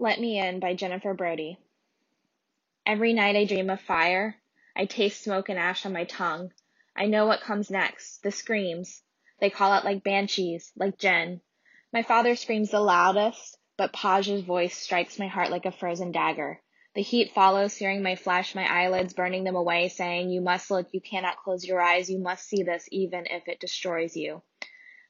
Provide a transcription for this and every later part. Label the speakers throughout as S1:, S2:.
S1: Let Me In by Jennifer Brody. Every night I dream of fire. I taste smoke and ash on my tongue. I know what comes next. The screams. They call out like banshees, like djinn. My father screams the loudest, but Paj's voice strikes my heart like a frozen dagger. The heat follows, searing my flesh, my eyelids, burning them away, saying, You must look, you cannot close your eyes, you must see this, even if it destroys you.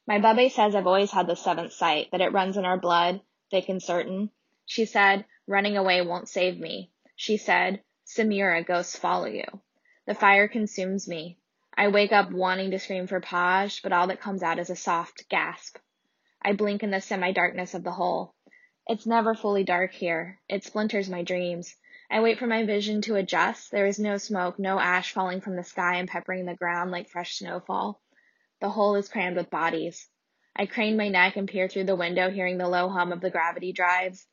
S1: My bubbe says I've always had the seventh sight, that it runs in our blood, thick and certain. She said, running away won't save me. She said, Samira, ghosts follow you. The fire consumes me. I wake up wanting to scream for Paj, but all that comes out is a soft gasp. I blink in the semi-darkness of the hole. It's never fully dark here. It splinters my dreams. I wait for my vision to adjust. There is no smoke, no ash falling from the sky and peppering the ground like fresh snowfall. The hole is crammed with bodies. I crane my neck and peer through the window, hearing the low hum of the gravity drives.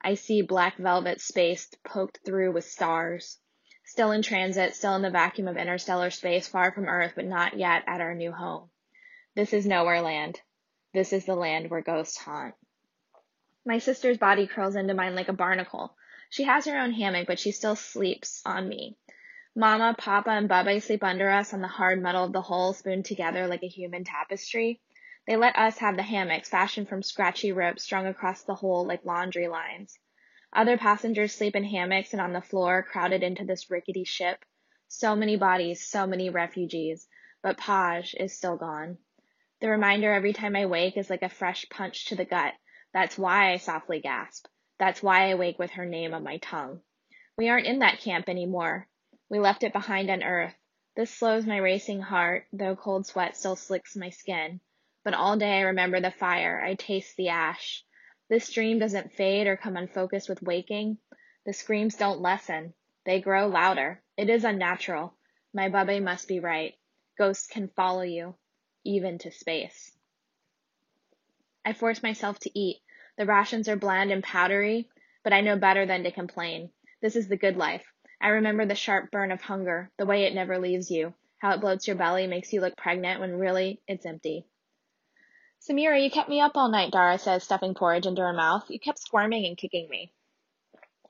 S1: I see black velvet space poked through with stars. Still in transit, still in the vacuum of interstellar space, far from Earth, but not yet at our new home. This is nowhere land. This is the land where ghosts haunt. My sister's body curls into mine like a barnacle. She has her own hammock, but she still sleeps on me. Mama, Papa, and Bubba sleep under us on the hard metal of the hull, spooned together like a human tapestry. They let us have the hammocks, fashioned from scratchy ropes strung across the hole like laundry lines. Other passengers sleep in hammocks and on the floor, crowded into this rickety ship. So many bodies, so many refugees. But Paj is still gone. The reminder every time I wake is like a fresh punch to the gut. That's why I softly gasp. That's why I wake with her name on my tongue. We aren't in that camp anymore. We left it behind on Earth. This slows my racing heart, though cold sweat still slicks my skin. But all day I remember the fire, I taste the ash. This dream doesn't fade or come unfocused with waking. The screams don't lessen. They grow louder. It is unnatural. My bubbe must be right. Ghosts can follow you, even to space. I force myself to eat. The rations are bland and powdery, but I know better than to complain. This is the good life. I remember the sharp burn of hunger, the way it never leaves you, how it bloats your belly, makes you look pregnant when really it's empty. Samira, you kept me up all night, Dara says, stuffing porridge into her mouth. You kept squirming and kicking me.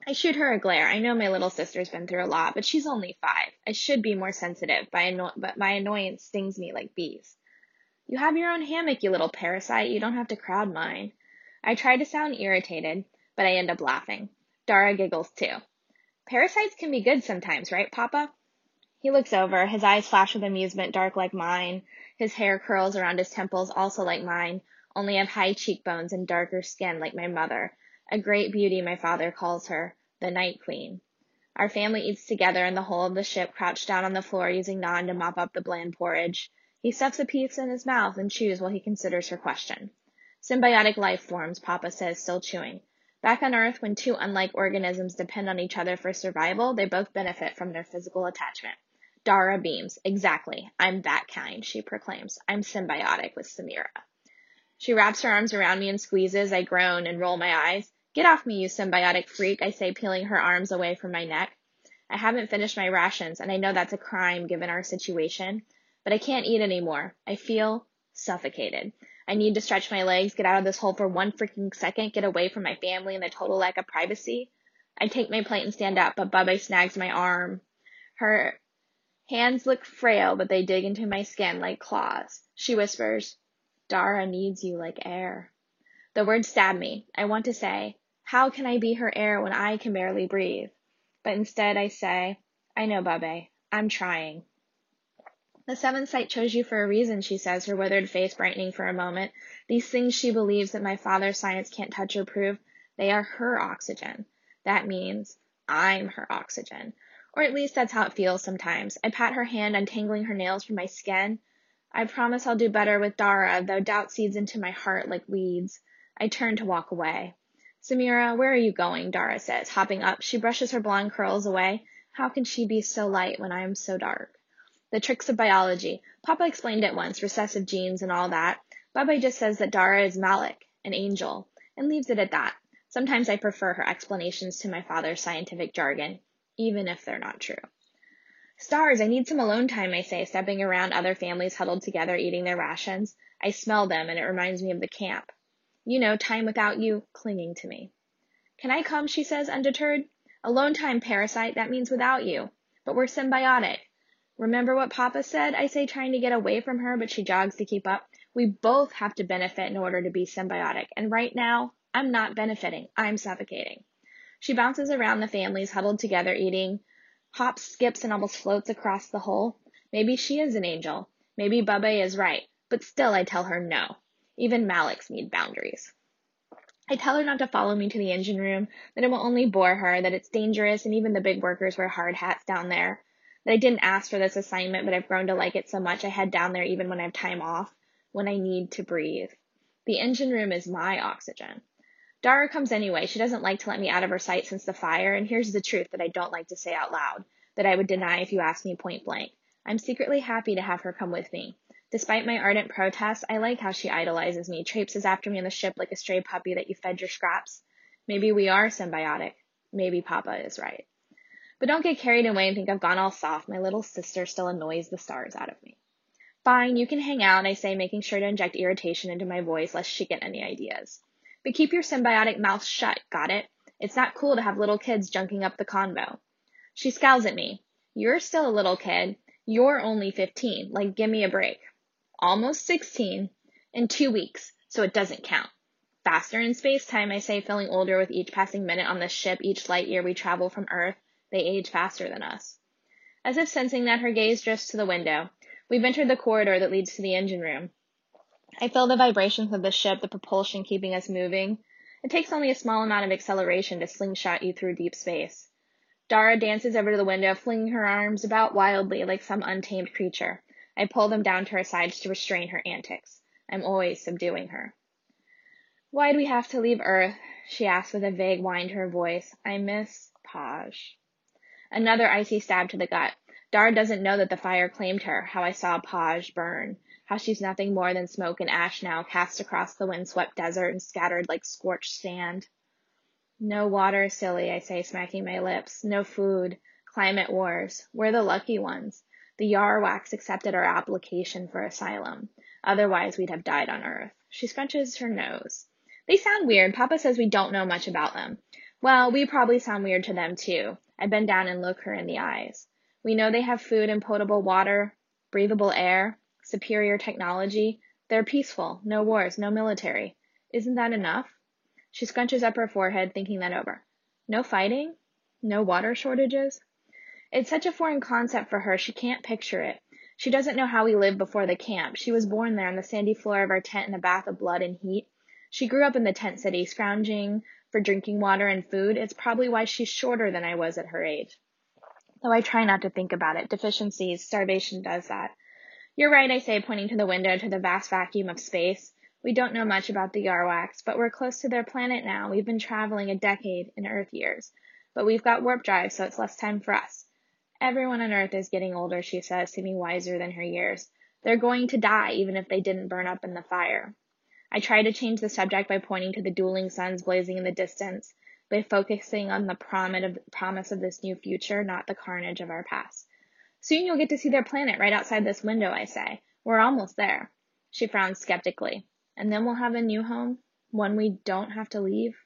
S1: I shoot her a glare. I know my little sister's been through a lot, but she's only five. I should be more sensitive, but my annoyance stings me like bees. You have your own hammock, you little parasite. You don't have to crowd mine. I try to sound irritated, but I end up laughing. Dara giggles too. Parasites can be good sometimes, right, Papa? He looks over. His eyes flash with amusement, dark like mine. His hair curls around his temples, also like mine, only have high cheekbones and darker skin like my mother. A great beauty, my father calls her, the Night Queen. Our family eats together in the hole of the ship, crouched down on the floor, using naan to mop up the bland porridge. He stuffs a piece in his mouth and chews while he considers her question. Symbiotic life forms, Papa says, still chewing. Back on Earth, when two unlike organisms depend on each other for survival, they both benefit from their physical attachment. Dara beams. Exactly. I'm that kind, she proclaims. I'm symbiotic with Samira. She wraps her arms around me and squeezes. I groan and roll my eyes. Get off me, you symbiotic freak, I say, peeling her arms away from my neck. I haven't finished my rations, and I know that's a crime given our situation, but I can't eat anymore. I feel suffocated. I need to stretch my legs, get out of this hole for one freaking second, get away from my family and the total lack of privacy. I take my plate and stand up, but Bubba snags my arm. Her Hands look frail, but they dig into my skin like claws. She whispers, Dara needs you like air. The words stab me. I want to say, how can I be her air when I can barely breathe? But instead I say, I know, Bubbe. I'm trying. The seventh sight chose you for a reason, she says, her withered face brightening for a moment. These things she believes that my father's science can't touch or prove, they are her oxygen. That means I'm her oxygen. Or at least that's how it feels sometimes. I pat her hand, untangling her nails from my skin. I promise I'll do better with Dara, though doubt seeds into my heart like weeds. I turn to walk away. Samira, where are you going? Dara says, hopping up. She brushes her blonde curls away. How can she be so light when I am so dark? The tricks of biology. Papa explained it once, recessive genes and all that. Baba just says that Dara is malak, an angel, and leaves it at that. Sometimes I prefer her explanations to my father's scientific jargon even if they're not true. Stars, I need some alone time, I say, stepping around other families huddled together eating their rations. I smell them and it reminds me of the camp. You know, time without you, clinging to me. Can I come? she says, undeterred. Alone time, parasite, that means without you. But we're symbiotic. Remember what Papa said? I say, trying to get away from her, but she jogs to keep up. We both have to benefit in order to be symbiotic. And right now, I'm not benefiting. I'm suffocating. She bounces around the families huddled together eating, hops, skips, and almost floats across the hole. Maybe she is an angel. Maybe Bubba is right. But still, I tell her no. Even malaks need boundaries. I tell her not to follow me to the engine room, that it will only bore her, that it's dangerous, and even the big workers wear hard hats down there. That I didn't ask for this assignment, but I've grown to like it so much I head down there even when I have time off, when I need to breathe. The engine room is my oxygen. Dara comes anyway. She doesn't like to let me out of her sight since the fire, and here's the truth that I don't like to say out loud, that I would deny if you asked me point blank. I'm secretly happy to have her come with me. Despite my ardent protests, I like how she idolizes me, traipses after me on the ship like a stray puppy that you fed your scraps. Maybe we are symbiotic. Maybe Papa is right. But don't get carried away and think I've gone all soft. My little sister still annoys the stars out of me. Fine, you can hang out, I say, making sure to inject irritation into my voice lest she get any ideas. But keep your symbiotic mouth shut, got it? It's not cool to have little kids junking up the convo. She scowls at me. You're still a little kid. You're only 15. Like, give me a break almost 16 in two weeks, so it doesn't count. Faster in space time, I say, feeling older with each passing minute on the ship, each light year we travel from Earth, they age faster than us. As if sensing that, her gaze drifts to the window. We've entered the corridor that leads to the engine room. I feel the vibrations of the ship, the propulsion keeping us moving. It takes only a small amount of acceleration to slingshot you through deep space. Dara dances over to the window, flinging her arms about wildly like some untamed creature. I pull them down to her sides to restrain her antics. I'm always subduing her. Why do we have to leave Earth? she asks with a vague whine to her voice. I miss Paj. Another icy stab to the gut. Dar doesn't know that the fire claimed her, how I saw Paj burn, how she's nothing more than smoke and ash now cast across the windswept desert and scattered like scorched sand. No water, silly, I say, smacking my lips. No food. Climate wars. We're the lucky ones. The Yarwhacks accepted our application for asylum. Otherwise, we'd have died on Earth. She scrunches her nose. They sound weird. Papa says we don't know much about them. Well, we probably sound weird to them too. I bend down and look her in the eyes. We know they have food and potable water, breathable air, superior technology. They're peaceful. No wars, no military. Isn't that enough? She scrunches up her forehead, thinking that over. No fighting? No water shortages? It's such a foreign concept for her, she can't picture it. She doesn't know how we lived before the camp. She was born there on the sandy floor of our tent in a bath of blood and heat. She grew up in the tent city, scrounging for drinking water and food. It's probably why she's shorter than I was at her age. Though I try not to think about it. Deficiencies, starvation does that. You're right, I say, pointing to the window to the vast vacuum of space. We don't know much about the Yarwhacks, but we're close to their planet now. We've been traveling a decade in Earth years. But we've got warp drive, so it's less time for us. Everyone on Earth is getting older, she says, seeming wiser than her years. They're going to die, even if they didn't burn up in the fire. I try to change the subject by pointing to the dueling suns blazing in the distance, by focusing on the promise of this new future, not the carnage of our past. Soon you'll get to see their planet right outside this window, I say. We're almost there. She frowns skeptically. And then we'll have a new home? One we don't have to leave?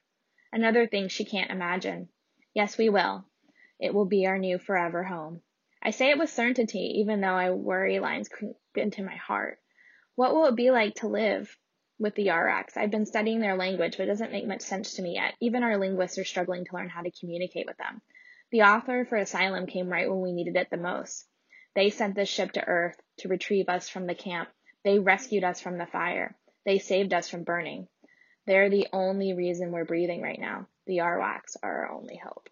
S1: Another thing she can't imagine. Yes, we will. It will be our new forever home. I say it with certainty, even though I worry lines creep into my heart. What will it be like to live with the Yarwhacks? I've been studying their language, but it doesn't make much sense to me yet. Even our linguists are struggling to learn how to communicate with them. The offer for asylum came right when we needed it the most. They sent this ship to Earth to retrieve us from the camp. They rescued us from the fire. They saved us from burning. They're the only reason we're breathing right now. The Arwaks are our only hope.